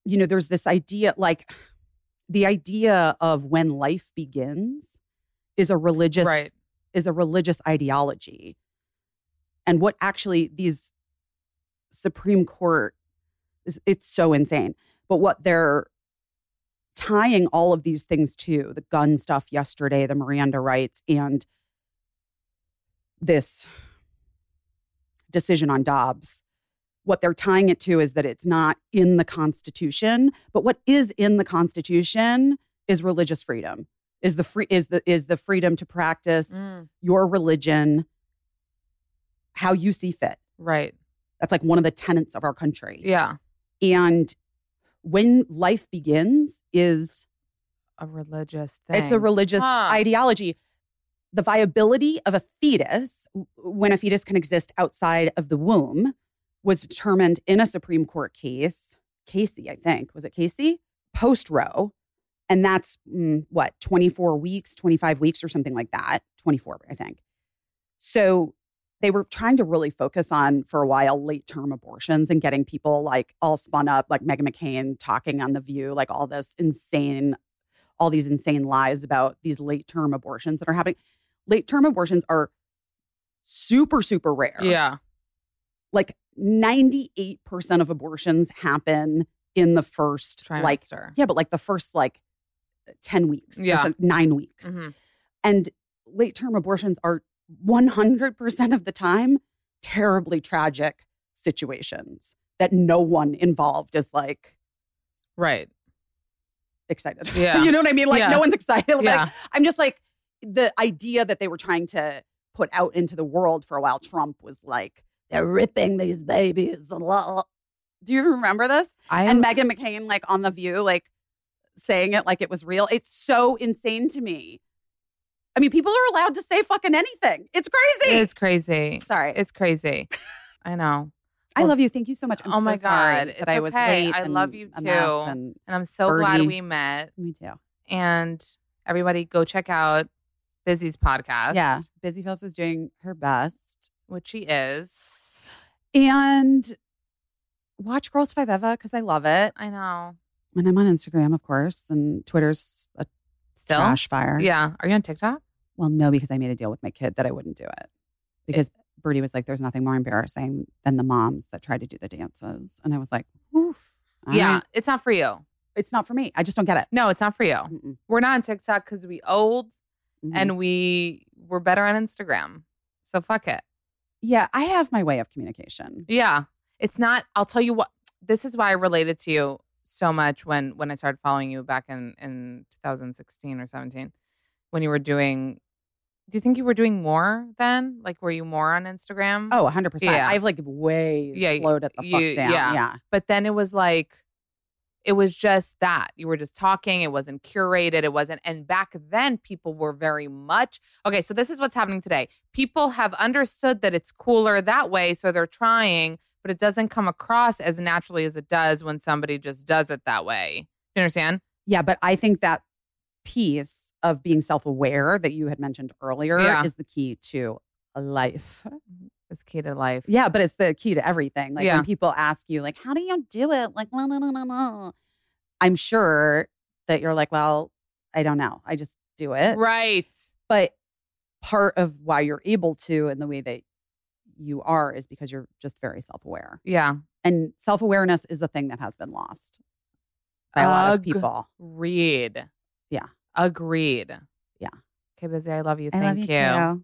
you know, there's this idea like the idea of when life begins is a religious Right. is a religious ideology. And what actually these Supreme Court is it's so insane. But what they're tying all of these things to, the gun stuff yesterday, the Miranda rights, and this decision on Dobbs, what they're tying it to is that it's not in the Constitution, but what is in the Constitution is religious freedom. Is the free is the is the freedom to practice Mm, your religion how you see fit. right. That's like one of the tenets of our country. Yeah. And when life begins is A religious thing. it's a religious Huh. ideology. The viability of a fetus, when a fetus can exist outside of the womb, was determined in a Supreme Court case. Casey, I think. Was it Casey? Post Roe. And that's mm, what, 24 weeks, 25 weeks, or something like that. 24, I think. So they were trying to really focus on, for a while, late term abortions and getting people like all spun up, like Meghan McCain talking on The View, like all this insane all these insane lies about these late term abortions that are happening. Late term abortions are super, super rare. Yeah. Like 98% of abortions happen in the first, like, Trimester. yeah, but like the first like 10 weeks, or Yeah. nine weeks. Mhm. And late term abortions are 100% of the time terribly tragic situations that no one involved is like Right. excited. Yeah. you know what I mean? Like Yeah. no one's excited. Like, Yeah. I'm just like the idea that they were trying to put out into the world for a while. Trump was like, they're ripping these babies. a lot." Do you remember this? I and Meghan McCain, like on The View, like saying it like it was real. It's so insane to me. I mean, people are allowed to say fucking anything. It's crazy. It's crazy. Sorry. It's crazy. I know. I oh. love you. Thank you so much. I'm Oh so my sorry God. that I was late. I love you too. and And I'm so glad we met. me too. And everybody go check out Busy's podcast. Yeah. Busy Philipps is doing her best. Which she is. And watch Girls 5Eva because I love it. I know. And I'm on Instagram, of course, and Twitter's a Still? trash fire. Yeah. Are you on TikTok? Well, no, because I made a deal with my kid that I wouldn't do it. Because Birdie was like, there's nothing more embarrassing than the moms that try to do the dances. And I was like, oof. yeah. right. It's not for you. It's not for me. I just don't get it. No, it's not for you. Mm-mm. We're not on TikTok because we old Mhm. and we we're better on Instagram. So fuck it. yeah, I have my way of communication. Yeah. It's not I'll tell you what this is why I related to you so much when when I started following you back in in 2016 or 17 when you were doing do you think you were doing more then? Like were you more on Instagram? Oh, 100%. Yeah. I've like way Yeah, slowed it the fuck down. yeah. yeah. But then it was like it was just that. You were just talking, it wasn't curated, it wasn't and back then people were very much Okay, so this is what's happening today. People have understood that it's cooler that way, so they're trying, but it doesn't come across as naturally as it does when somebody just does it that way. Do You understand? Yeah, but I think that piece of being self aware that you had mentioned earlier Yeah. is the key to life. Mm-hmm. It's key to life. Yeah, but it's the key to everything. Like Yeah. when people ask you, like, how do you do it? Like, no, no, no, no, no. I'm sure that you're like, well, I don't know. I just do it. Right. But part of why you're able to and the way that you are is because you're just very self aware. Yeah. And self awareness is a thing that has been lost by a lot of people. Read. Yeah. Agreed. Yeah. Okay, Busy. I love you. I Thank love you. too.